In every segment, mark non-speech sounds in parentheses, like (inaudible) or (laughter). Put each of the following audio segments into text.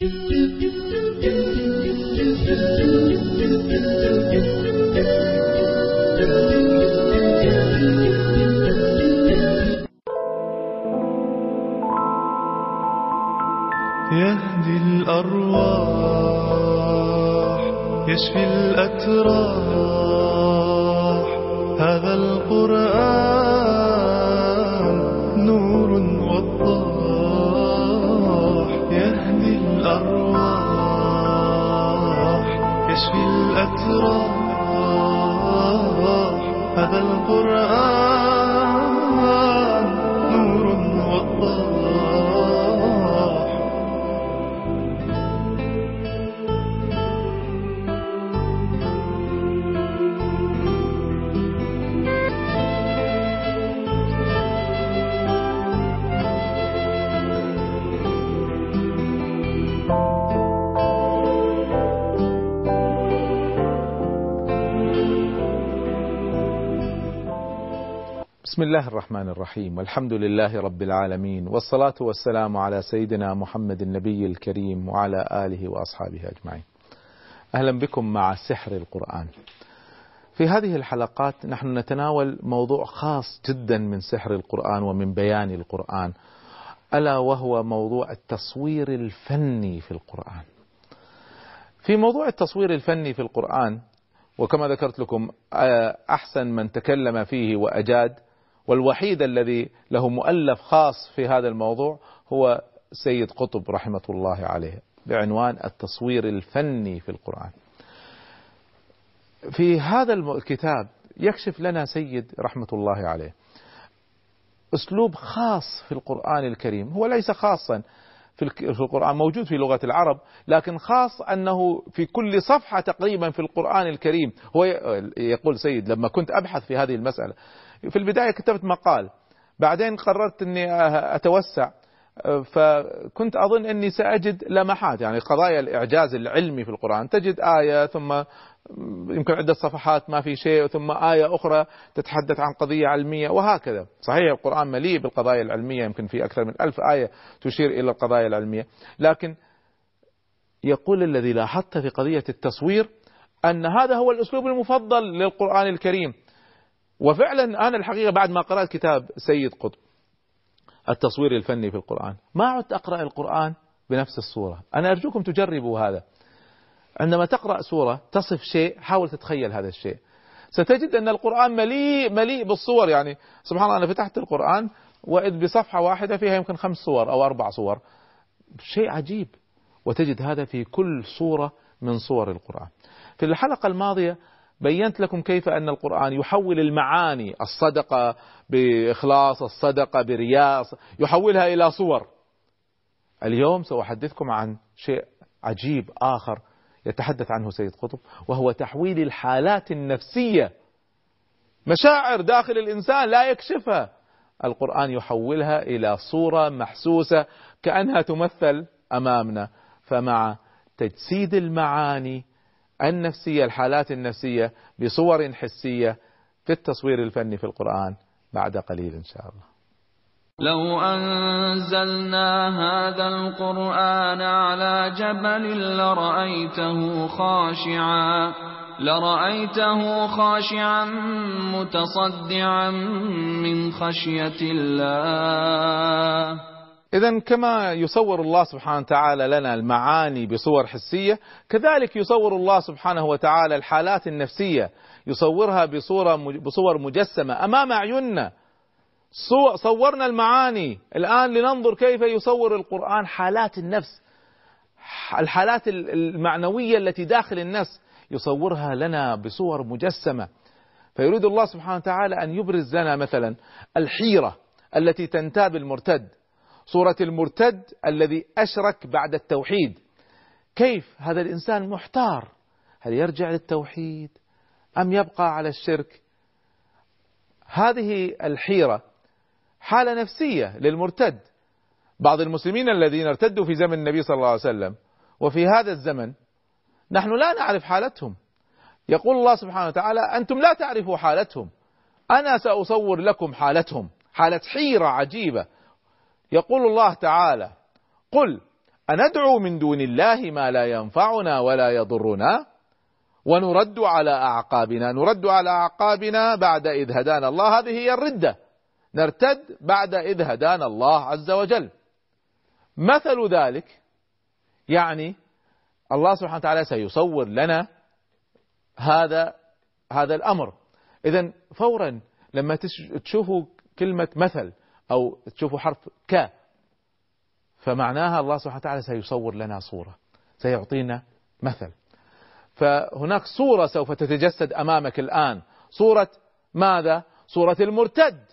يهدي الأرواح يشفي الأتراح. هذا القرآن الأتراح هذا القرآن بسم الله الرحمن الرحيم. والحمد لله رب العالمين. والصلاة والسلام على سيدنا محمد النبي الكريم وعلى آله وأصحابه أجمعين. أهلا بكم مع سحر القرآن. في هذه الحلقات نحن نتناول موضوع خاص جدا من سحر القرآن ومن بيان القرآن ألا وهو موضوع التصوير الفني في القرآن. في موضوع التصوير الفني في القرآن وكما ذكرت لكم أحسن من تكلم فيه وأجاد والوحيد الذي له مؤلف خاص في هذا الموضوع هو سيد قطب رحمة الله عليه بعنوان التصوير الفني في القرآن. في هذا الكتاب يكشف لنا سيد رحمة الله عليه أسلوب خاص في القرآن الكريم. هو ليس خاصا في القرآن موجود في لغة العرب لكن خاص أنه في كل صفحة تقريبا في القرآن الكريم. هو يقول سيد لما كنت أبحث في هذه المسألة في البداية كتبت مقال. بعدين قررت أني أتوسع. فكنت أظن أني سأجد لمحات يعني قضايا الإعجاز العلمي في القرآن. تجد آية ثم يمكن عدة صفحات ما في شيء ثم آية أخرى تتحدث عن قضية علمية وهكذا. صحيح القرآن مليء بالقضايا العلمية. يمكن في أكثر من ألف آية تشير إلى القضايا العلمية. لكن يقول الذي لاحظت في قضية التصوير أن هذا هو الأسلوب المفضل للقرآن الكريم. وفعلا أنا الحقيقة بعد ما قرأت كتاب سيد قطب التصوير الفني في القرآن. ما عدت أقرأ القرآن بنفس الصورة. أنا أرجوكم تجربوا هذا. عندما تقرأ سورة تصف شيء حاول تتخيل هذا الشيء. ستجد أن القرآن مليء مليء بالصور. يعني سبحان الله أنا فتحت القرآن وإذ بصفحة واحدة فيها يمكن خمس صور أو أربع صور. شيء عجيب. وتجد هذا في كل صورة من صور القرآن. في الحلقة الماضية بينت لكم كيف أن القرآن يحول المعاني الصدقة بإخلاص الصدقة برياء يحولها إلى صور. اليوم سأحدثكم عن شيء عجيب آخر يتحدث عنه سيد قطب وهو تحويل الحالات النفسية. مشاعر داخل الإنسان لا يكشفها. القرآن يحولها إلى صورة محسوسة كأنها تمثل أمامنا. فمع تجسيد المعاني النفسية الحالات النفسية بصور حسية في التصوير الفني في القرآن بعد قليل إن شاء الله. لو أنزلنا هذا القرآن على جبل لرأيته خاشعا لرأيته خاشعا متصدعا من خشية الله. إذا كما يصور الله سبحانه وتعالى لنا المعاني بصور حسية كذلك يصور الله سبحانه وتعالى الحالات النفسية يصورها بصورة بصور مجسمة أمام أعيننا. صورنا المعاني. الآن لننظر كيف يصور القرآن حالات النفس الحالات المعنوية التي داخل النفس يصورها لنا بصور مجسمة. فيريد الله سبحانه وتعالى أن يبرز لنا مثلا الحيرة التي تنتاب المرتد. صورة المرتد الذي أشرك بعد التوحيد. كيف هذا الإنسان محتار؟ هل يرجع للتوحيد أم يبقى على الشرك؟ هذه الحيرة حالة نفسية للمرتد. بعض المسلمين الذين ارتدوا في زمن النبي صلى الله عليه وسلم وفي هذا الزمن نحن لا نعرف حالتهم. يقول الله سبحانه وتعالى أنتم لا تعرفوا حالتهم. أنا سأصور لكم حالتهم. حالة حيرة عجيبة. يقول الله تعالى قل أندعو من دون الله ما لا ينفعنا ولا يضرنا؟ ونرد على أعقابنا نرد على أعقابنا بعد إذ هدانا الله. هذه هي الردة. نرتد بعد إذ هدانا الله عز وجل. مثل ذلك يعني الله سبحانه وتعالى سيصور لنا هذا هذا الأمر. إذا فورا لما تشوفوا كلمة مثل أو تشوفوا حرف ك. فمعناها الله سبحانه وتعالى سيصور لنا صورة سيعطينا مثل. فهناك صورة سوف تتجسد أمامك الآن. صورة ماذا؟ صورة المرتد.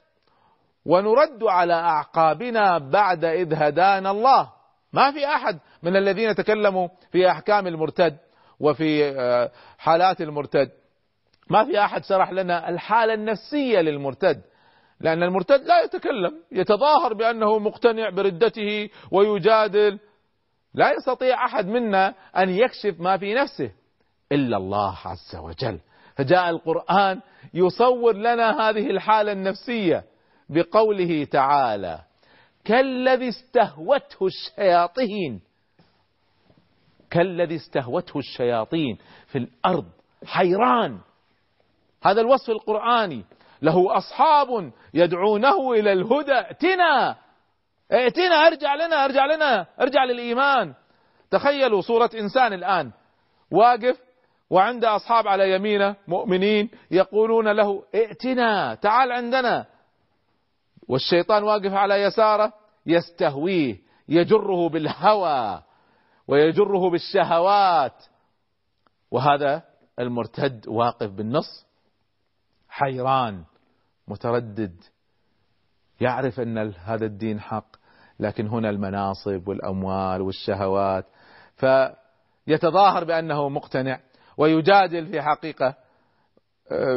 ونرد على أعقابنا بعد إذ هدانا الله. ما في أحد من الذين تكلموا في أحكام المرتد وفي آه، حالات المرتد. ما في أحد شرح لنا الحالة النفسية للمرتد. لأن المرتد لا يتكلم يتظاهر بأنه مقتنع بردته ويجادل. لا يستطيع أحد منا أن يكشف ما في نفسه إلا الله عز وجل. فجاء القرآن يصور لنا هذه الحالة النفسية بقوله تعالى كالذي استهوته الشياطين. كالذي استهوته الشياطين في الأرض حيران. هذا الوصف القرآني. له أصحاب يدعونه إلى الهدى. ائتنا. ائتنا ارجع لنا ارجع لنا ارجع للإيمان. تخيلوا صورة إنسان الآن. واقف وعند أصحاب على يمينه مؤمنين يقولون له ائتنا تعال عندنا. والشيطان واقف على يساره يستهويه يجره بالهوى ويجره بالشهوات. وهذا المرتد واقف بالنص حيران. متردد يعرف أن هذا الدين حق لكن هنا المناصب والأموال والشهوات فيتظاهر بأنه مقتنع ويجادل في حقيقة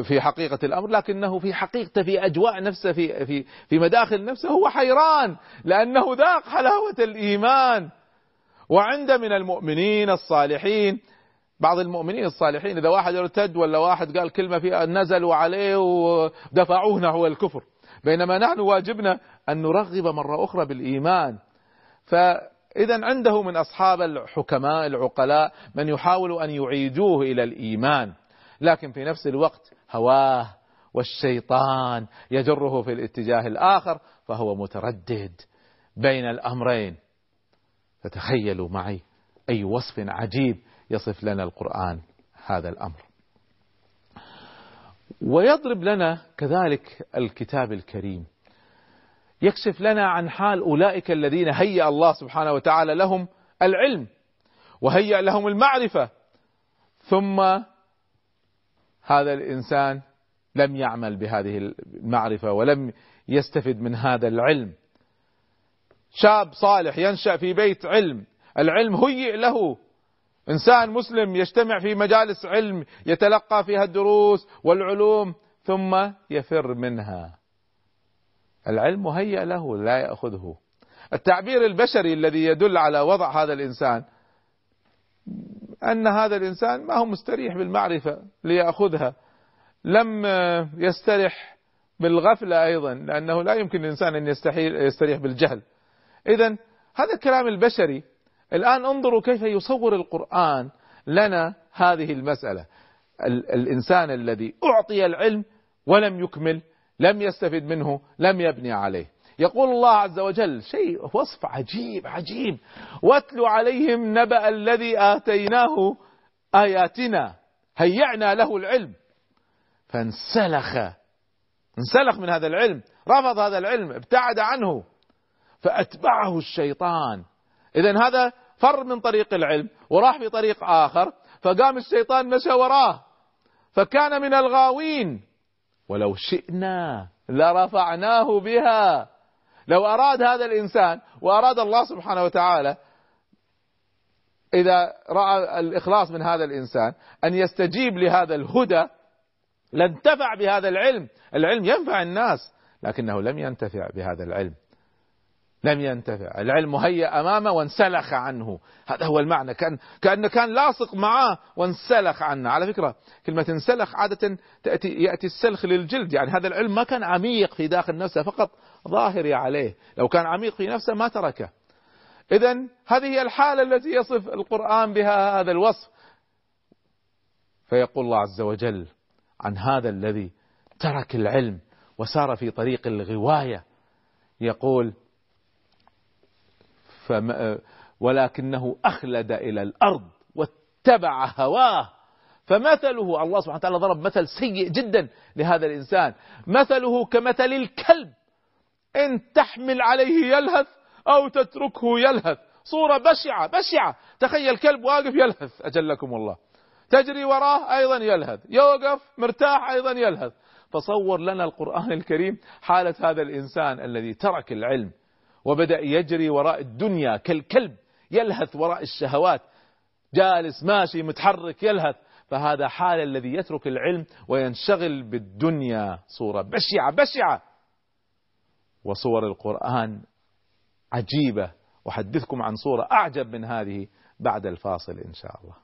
في حقيقة الأمر لكنه في حقيقته في أجواء نفسه في في في مداخل نفسه هو حيران لأنه ذاق حلاوة الإيمان. وعند من المؤمنين الصالحين بعض المؤمنين الصالحين إذا واحد ارتد ولا واحد قال كلمة فيها نزلوا عليه ودفعوه نحو الكفر. بينما نحن واجبنا أن نرغب مرة أخرى بالإيمان. فإذا عنده من أصحاب الحكماء العقلاء من يحاول أن يعيدوه إلى الإيمان. لكن في نفس الوقت هواه والشيطان يجره في الاتجاه الآخر فهو متردد بين الأمرين. فتخيلوا معي أي وصف عجيب يصف لنا القرآن هذا الأمر. ويضرب لنا كذلك الكتاب الكريم. يكشف لنا عن حال أولئك الذين هيأ الله سبحانه وتعالى لهم العلم وهيأ لهم المعرفة. ثم هذا الإنسان لم يعمل بهذه المعرفة ولم يستفد من هذا العلم. شاب صالح ينشأ في بيت علم العلم هيئ له. إنسان مسلم يجتمع في مجالس علم يتلقى فيها الدروس والعلوم ثم يفر منها. العلم مهيأ له لا يأخذه. التعبير البشري الذي يدل على وضع هذا الإنسان أن هذا الإنسان ما هو مستريح بالمعرفة ليأخذها. لم يسترح بالغفلة أيضا لأنه لا يمكن الإنسان أن يستريح بالجهل. إذا هذا الكلام البشري الآن انظروا كيف يصور القرآن لنا هذه المسألة. الإنسان الذي أعطي العلم ولم يكمل لم يستفد منه لم يبني عليه. يقول الله عز وجل شيء وصف عجيب عجيب. واتل عليهم نبأ الذي آتيناه آياتنا هيعنا له العلم. فانسلخ انسلخ من هذا العلم رفض هذا العلم ابتعد عنه. فأتبعه الشيطان. إذا هذا فر من طريق العلم وراح في طريق آخر فقام الشيطان مشى وراه فكان من الغاوين. ولو شئنا لرفعناه بها. لو أراد هذا الإنسان وأراد الله سبحانه وتعالى إذا رأى الإخلاص من هذا الإنسان أن يستجيب لهذا الهدى لانتفع بهذا العلم. العلم ينفع الناس لكنه لم ينتفع بهذا العلم. لم ينتفع. العلم مهيأ أمامه وانسلخ عنه. هذا هو المعنى. كان كأن كان لاصق معاه وانسلخ عنه. على فكرة كلمة انسلخ عادة تأتي يأتي السلخ للجلد. يعني هذا العلم ما كان عميق في داخل نفسه فقط ظاهري عليه. لو كان عميق في نفسه ما تركه. إذا هذه هي الحالة التي يصف القرآن بها هذا الوصف. فيقول الله عز وجل عن هذا الذي ترك العلم وسار في طريق الغواية. يقول فما ولكنه أخلد إلى الأرض واتبع هواه. فمثله الله سبحانه وتعالى ضرب مثل سيء جدا لهذا الإنسان. مثله كمثل الكلب. إن تحمل عليه يلهث أو تتركه يلهث. صورة بشعة بشعة. تخيل كلب واقف يلهث. أجلكم الله. تجري وراه أيضا يلهث. يوقف مرتاح أيضا يلهث. فصور لنا القرآن الكريم حالة هذا الإنسان الذي ترك العلم وبدأ يجري وراء الدنيا كالكلب يلهث وراء الشهوات جالس ماشي متحرك يلهث فهذا حال الذي يترك العلم وينشغل بالدنيا صورة بشعة بشعة. وصور القرآن عجيبة أحدثكم عن صورة أعجب من هذه بعد الفاصل إن شاء الله.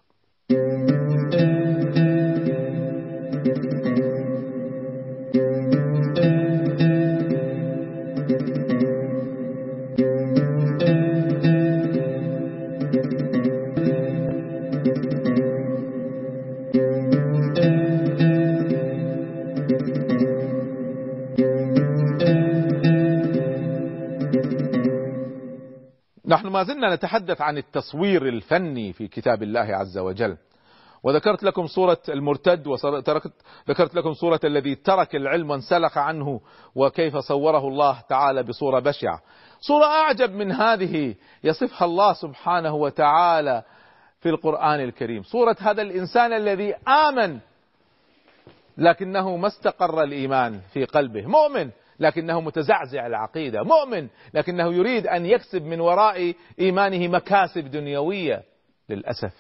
ما زلنا نتحدث عن التصوير الفني في كتاب الله عز وجل. وذكرت لكم صورة المرتد وذكرت ذكرت لكم صورة الذي ترك العلم وانسلخ عنه وكيف صوره الله تعالى بصورة بشعة. صورة أعجب من هذه يصفها الله سبحانه وتعالى في القرآن الكريم. صورة هذا الإنسان الذي آمن لكنه ما استقر الإيمان في قلبه. مؤمن لكنه متزعزع العقيدة مؤمن لكنه يريد أن يكسب من وراء إيمانه مكاسب دنيوية. للأسف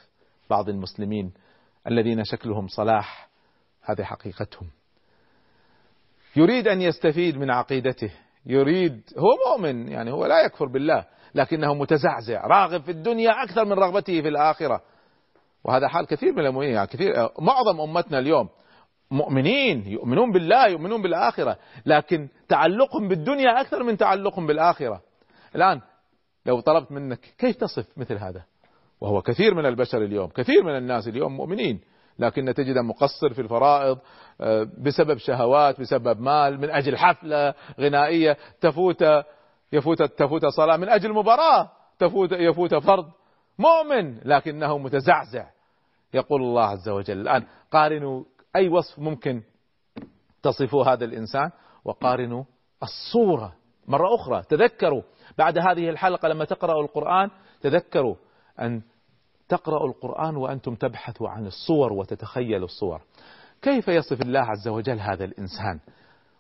بعض المسلمين الذين شكلهم صلاح هذه حقيقتهم. يريد أن يستفيد من عقيدته يريد هو مؤمن يعني هو لا يكفر بالله لكنه متزعزع راغب في الدنيا أكثر من رغبته في الآخرة. وهذا حال كثير من المؤمنين يعني كثير معظم أمتنا اليوم مؤمنين يؤمنون بالله يؤمنون بالآخرة. لكن تعلقهم بالدنيا أكثر من تعلقهم بالآخرة. الآن لو طلبت منك كيف تصف مثل هذا؟ وهو كثير من البشر اليوم كثير من الناس اليوم مؤمنين. لكن تجد مقصر في الفرائض بسبب شهوات بسبب مال من أجل حفلة غنائية تفوت يفوت تفوت صلاة من أجل مباراة تفوت يفوت فرض. مؤمن لكنه متزعزع. يقول الله عز وجل الآن قارنوا أي وصف ممكن تصفوا هذا الإنسان؟ وقارنوا الصورة مرة أخرى. تذكروا بعد هذه الحلقة لما تقرأوا القرآن تذكروا أن تقرأوا القرآن وأنتم تبحثوا عن الصور وتتخيلوا الصور. كيف يصف الله عز وجل هذا الإنسان؟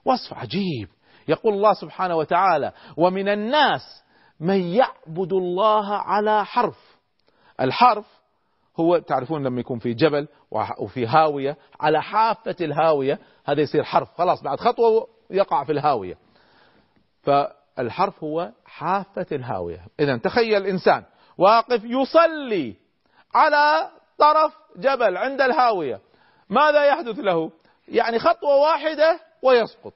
وصف عجيب. يقول الله سبحانه وتعالى ومن الناس من يعبد الله على حرف. الحرف هو تعرفون لما يكون في جبل وفي هاوية على حافة الهاوية هذا يصير حرف. خلاص بعد خطوة يقع في الهاوية. فالحرف هو حافة الهاوية. إذا تخيل إنسان واقف يصلي على طرف جبل عند الهاوية. ماذا يحدث له؟ يعني خطوة واحدة ويسقط.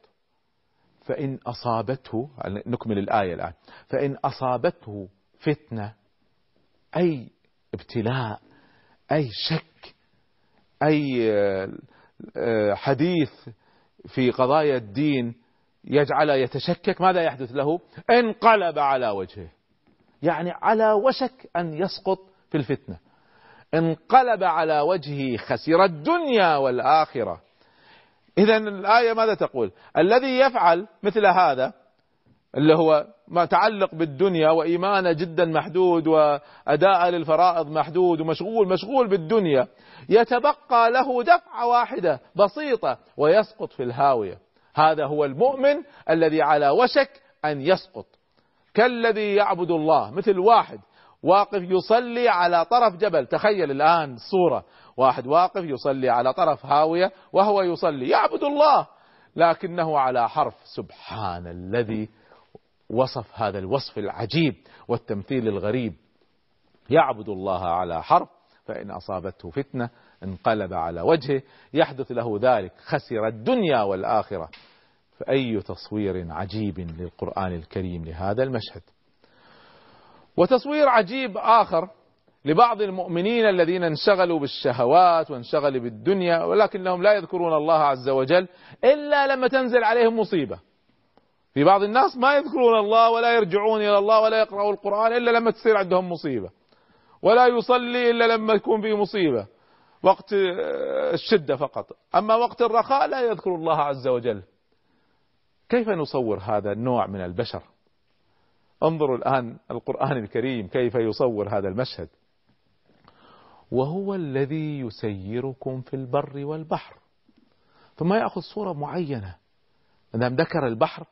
فإن أصابته نكمل الآية الآن. فإن أصابته فتنة أي ابتلاء أي شك أي حديث في قضايا الدين يجعل يتشكك ماذا يحدث له؟ انقلب على وجهه. يعني على وشك أن يسقط في الفتنة. انقلب على وجهه خسر الدنيا والآخرة. إذا الآية ماذا تقول؟ الذي يفعل مثل هذا اللي هو ما تعلق بالدنيا وإيمانه جدا محدود وأداء للفرائض محدود ومشغول مشغول بالدنيا. يتبقى له دفعة واحدة بسيطة ويسقط في الهاوية. هذا هو المؤمن الذي على وشك أن يسقط. كالذي يعبد الله مثل واحد واقف يصلي على طرف جبل. تخيل الآن الصورة واحد واقف يصلي على طرف هاوية وهو يصلي. يعبد الله لكنه على حرف. سبحان الذي وصف هذا الوصف العجيب والتمثيل الغريب. يعبد الله على حرف فإن أصابته فتنة انقلب على وجهه يحدث له ذلك خسر الدنيا والآخرة. فأي تصوير عجيب للقرآن الكريم لهذا المشهد. وتصوير عجيب آخر لبعض المؤمنين الذين انشغلوا بالشهوات وانشغلوا بالدنيا ولكنهم لا يذكرون الله عز وجل إلا لما تنزل عليهم مصيبة. في بعض الناس ما يذكرون الله ولا يرجعون إلى الله ولا يقرأوا القرآن إلا لما تصير عندهم مصيبة. ولا يصلي إلا لما يكون في مصيبة. وقت الشدة فقط. أما وقت الرخاء لا يذكر الله عز وجل. كيف نصور هذا النوع من البشر؟ انظروا الآن القرآن الكريم كيف يصور هذا المشهد. وهو الذي يسيركم في البر والبحر. ثم يأخذ صورة معينة. ما ذكر البحر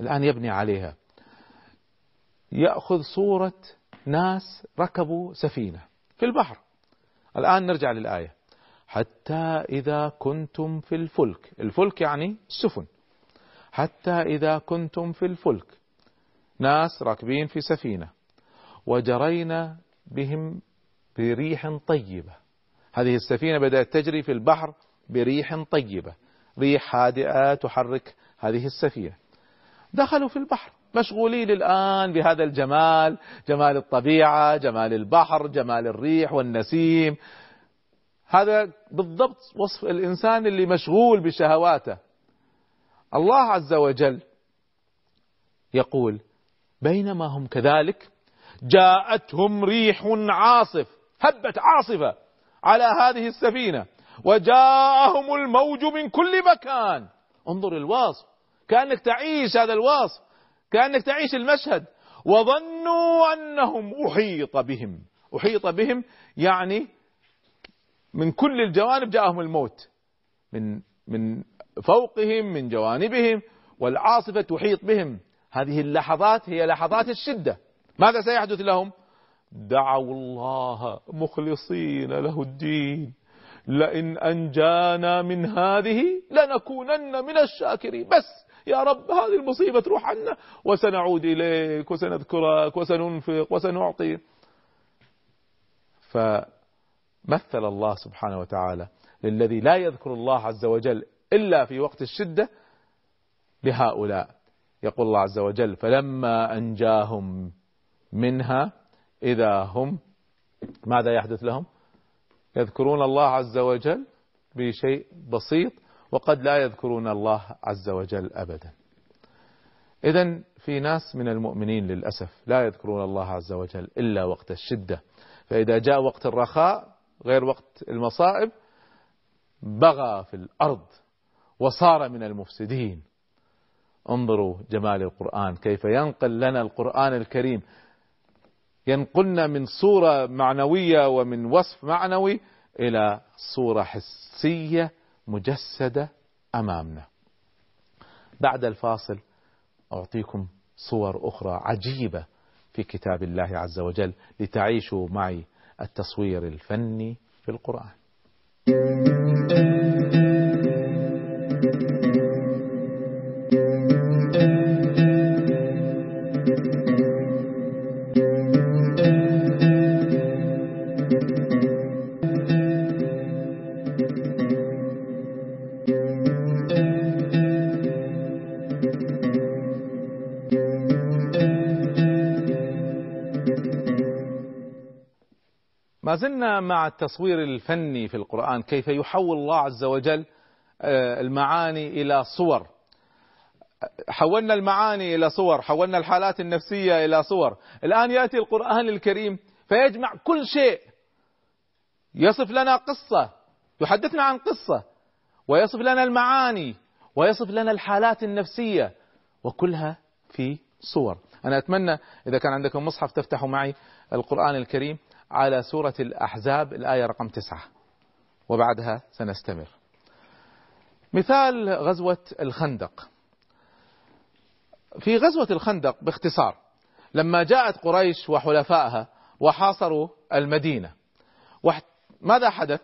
الآن يبني عليها. يأخذ صورة ناس ركبوا سفينة في البحر. الآن نرجع للآية. حتى إذا كنتم في الفلك. الفلك يعني السفن. حتى إذا كنتم في الفلك. ناس راكبين في سفينة. وجرينا بهم بريح طيبة. هذه السفينة بدأت تجري في البحر بريح طيبة. ريح هادئة تحرك هذه السفينة. دخلوا في البحر. مشغولين الآن بهذا الجمال جمال الطبيعة جمال البحر جمال الريح والنسيم. هذا بالضبط وصف الإنسان اللي مشغول بشهواته. الله عز وجل يقول بينما هم كذلك جاءتهم ريح عاصف هبت عاصفة على هذه السفينة وجاءهم الموج من كل مكان. انظر الوصف. كأنك تعيش هذا الوصف كأنك تعيش المشهد. وظنوا أنهم أحيط بهم. أحيط بهم يعني من كل الجوانب جاءهم الموت. من من فوقهم من جوانبهم والعاصفة تحيط بهم. هذه اللحظات هي لحظات الشدة. ماذا سيحدث لهم؟ دعوا الله مخلصين له الدين. لئن أنجانا من هذه لنكونن من الشاكرين. بس يا رب هذه المصيبة تروح عنا وسنعود إليك وسنذكرك وسننفق وسنعطي. فمثل الله سبحانه وتعالى للذي لا يذكر الله عز وجل إلا في وقت الشدة بهؤلاء يقول الله عز وجل فلما أنجاهم منها إذا هم ماذا يحدث لهم؟ يذكرون الله عز وجل بشيء بسيط وقد لا يذكرون الله عز وجل أبدا. إذا في ناس من المؤمنين للأسف لا يذكرون الله عز وجل إلا وقت الشدة. فإذا جاء وقت الرخاء غير وقت المصائب بغى في الأرض وصار من المفسدين. انظروا جمال القرآن كيف ينقل لنا القرآن الكريم. ينقلنا من صورة معنوية ومن وصف معنوي إلى صورة حسية مجسدة أمامنا. بعد الفاصل أعطيكم صور أخرى عجيبة في كتاب الله عز وجل لتعيشوا معي التصوير الفني في القرآن. زلنا مع التصوير الفني في القرآن كيف يحول الله عز وجل آه، المعاني إلى صور. حولنا المعاني إلى صور حولنا الحالات النفسية إلى صور. الآن يأتي القرآن الكريم فيجمع كل شيء. يصف لنا قصة يحدثنا عن قصة ويصف لنا المعاني ويصف لنا الحالات النفسية وكلها في صور. أنا أتمنى إذا كان عندكم مصحف تفتحوا معي القرآن الكريم. على سورة الأحزاب الآية رقم تسعة. وبعدها سنستمر. مثال غزوة الخندق. في غزوة الخندق باختصار لما جاءت قريش وحلفائها وحاصروا المدينة ماذا حدث؟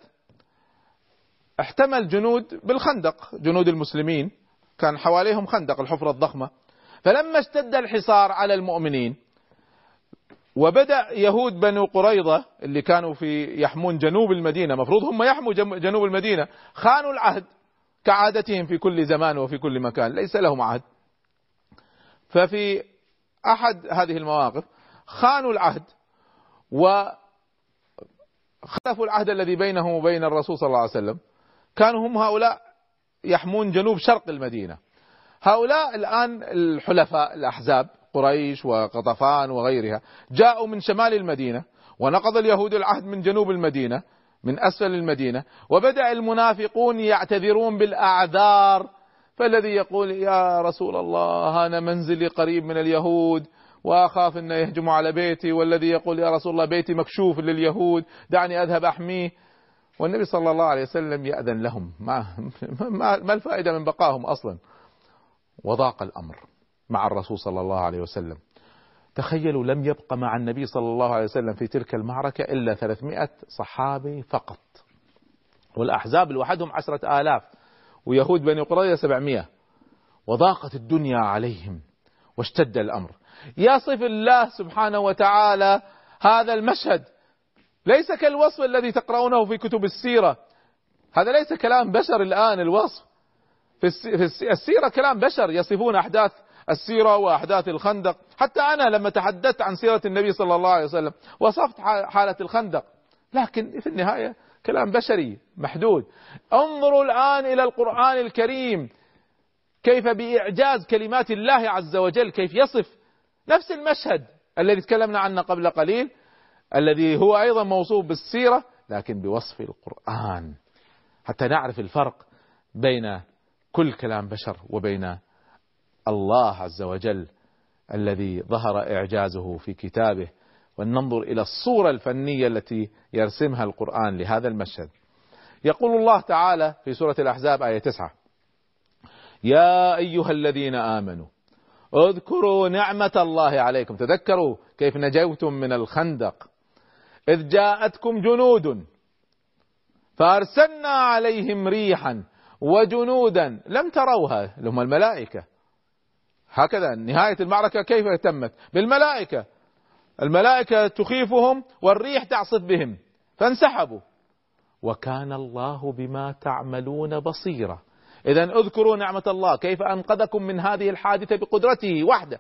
احتمل جنود بالخندق جنود المسلمين كان حواليهم خندق الحفرة الضخمة. فلما اشتد الحصار على المؤمنين وبدأ يهود بنو قريظة اللي كانوا في يحمون جنوب المدينة مفروض هم يحموا جنوب المدينة خانوا العهد كعادتهم في كل زمان وفي كل مكان ليس لهم عهد. ففي أحد هذه المواقف خانوا العهد وخلفوا العهد الذي بينهم وبين الرسول صلى الله عليه وسلم. كانوا هم هؤلاء يحمون جنوب شرق المدينة. هؤلاء الآن الحلفاء الأحزاب قريش وقطفان وغيرها جاءوا من شمال المدينة ونقض اليهود العهد من جنوب المدينة من أسفل المدينة وبدأ المنافقون يعتذرون بالأعذار فالذي يقول يا رسول الله أنا منزلي قريب من اليهود وأخاف أن يهجموا على بيتي والذي يقول يا رسول الله بيتي مكشوف لليهود دعني أذهب أحميه. والنبي صلى الله عليه وسلم يأذن لهم. ما, (laughs) ما, الفائدة من بقائهم أصلا؟ وضاق الأمر. مع الرسول صلى الله عليه وسلم. تخيلوا لم يبق مع النبي صلى الله عليه وسلم في تلك المعركة إلا 300 صحابي فقط. والأحزاب لوحدهم عشرة آلاف ويهود بني قريظة 700 وضاقت الدنيا عليهم واشتد الأمر. يصف الله سبحانه وتعالى هذا المشهد. ليس كالوصف الذي تقرؤونه في كتب السيرة. هذا ليس كلام بشر الآن الوصف. في السيرة كلام بشر يصفون أحداث السيرة وأحداث الخندق. حتى أنا لما تحدثت عن سيرة النبي صلى الله عليه وسلم وصفت حالة الخندق. لكن في النهاية كلام بشري محدود. انظروا الآن إلى القرآن الكريم. كيف بإعجاز كلمات الله عز وجل كيف يصف نفس المشهد الذي تكلمنا عنه قبل قليل الذي هو أيضا موصوف بالسيرة لكن بوصف القرآن. حتى نعرف الفرق بين كل كلام بشر وبين الله عز وجل الذي ظهر إعجازه في كتابه ولننظر إلى الصورة الفنية التي يرسمها القرآن لهذا المشهد. يقول الله تعالى في سورة الأحزاب آية 9 يا أيها الذين آمنوا اذكروا نعمة الله عليكم. تذكروا كيف نجوتم من الخندق؟ إذ جاءتكم جنود فأرسلنا عليهم ريحا وجنودا لم تروها اللي هم الملائكة. هكذا نهاية المعركة كيف تمت بالملائكة. الملائكة تخيفهم والريح تعصف بهم. فانسحبوا. وكان الله بما تعملون بصيرا. إذا اذكروا نعمة الله. كيف أنقذكم من هذه الحادثة بقدرته وحده.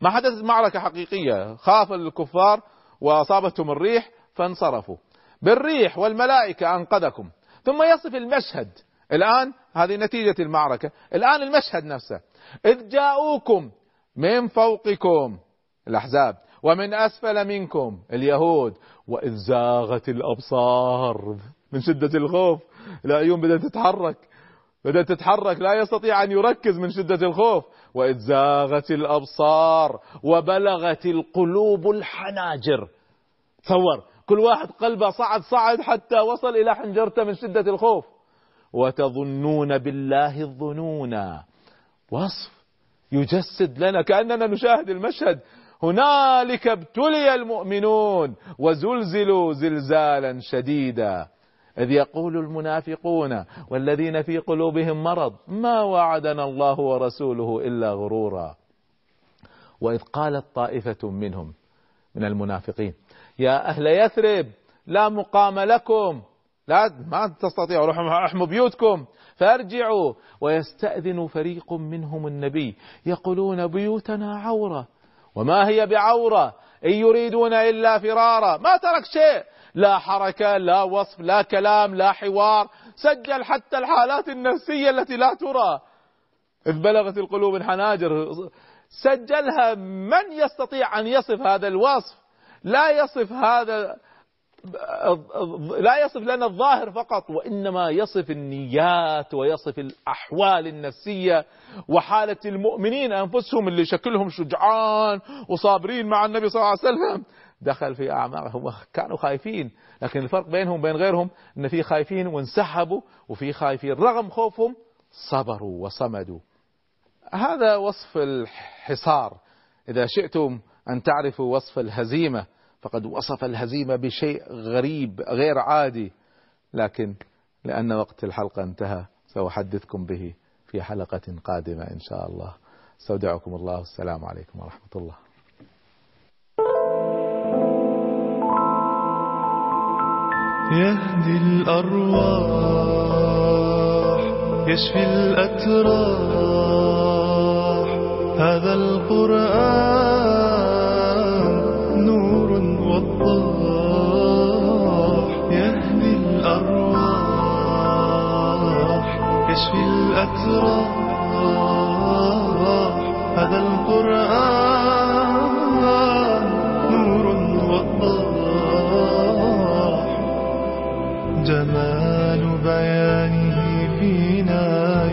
ما حدثت معركة حقيقية. خاف الكفار وأصابتهم الريح فانصرفوا. بالريح والملائكة أنقذكم. ثم يصف المشهد. الآن هذه نتيجة المعركة. الآن المشهد نفسه. إذ جاءوكم من فوقكم الأحزاب ومن أسفل منكم اليهود وإذ زاغت الأبصار من شدة الخوف العيون بدأت تتحرك بدأت تتحرك لا يستطيع أن يركز من شدة الخوف وإذ زاغت الأبصار وبلغت القلوب الحناجر. تصور كل واحد قلبه صعد صعد حتى وصل إلى حنجرته من شدة الخوف. وتظنون بالله الظنونا. وصف. يجسد لنا كأننا نشاهد المشهد. هنالك ابتلي المؤمنون وزلزلوا زلزالا شديدا. إذ يقول المنافقون والذين في قلوبهم مرض ما وعدنا الله ورسوله إلا غرورا. وإذ قالت طائفة منهم من المنافقين يا أهل يثرب لا مقام لكم. لا ما تستطيعوا روحوا احموا بيوتكم. فارجعوا. ويستأذن فريق منهم النبي. يقولون بيوتنا عورة. وما هي بعورة؟ إن يريدون إلا فرارا. ما ترك شيء. لا حركة لا وصف لا كلام لا حوار. سجل حتى الحالات النفسية التي لا ترى. إذ بلغت القلوب الحناجر. سجلها من يستطيع أن يصف هذا الوصف. لا يصف هذا لا يصف لنا الظاهر فقط وإنما يصف النيات ويصف الأحوال النفسية وحالة المؤمنين أنفسهم اللي شكلهم شجعان وصابرين مع النبي صلى الله عليه وسلم. دخل في أعماقهم كانوا خايفين لكن الفرق بينهم وبين غيرهم أن في خايفين وانسحبوا وفي خايفين رغم خوفهم صبروا وصمدوا. هذا وصف الحصار. إذا شئتم أن تعرفوا وصف الهزيمة فقد وصف الهزيمة بشيء غريب غير عادي. لكن لأن وقت الحلقة انتهى سأحدثكم به في حلقة قادمة إن شاء الله. استودعكم الله. والسلام عليكم ورحمة الله. يهدي الأرواح يشفي الأتراح. هذا القرآن الأتراح هذا القرآن نور وضاح جمال بيانه فينا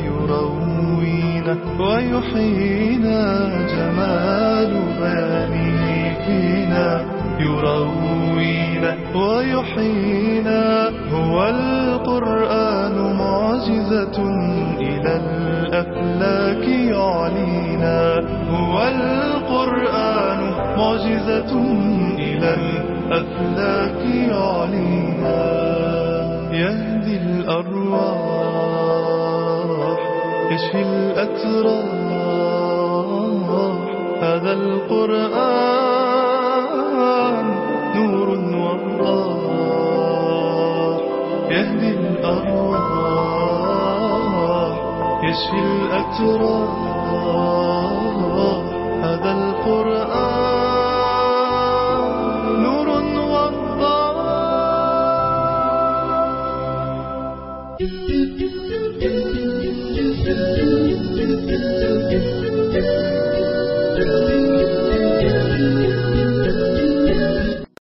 يروينا ويحيينا. جمال بيانه فينا يروينا ويحيينا. هو القرآن معجزة معجزة إلى الأفلاك يعلينا يهدي الأرواح يشفي الأتراح. هذا القرآن نور وضاح يهدي الأرواح يشفي الأتراح. هذا القرآن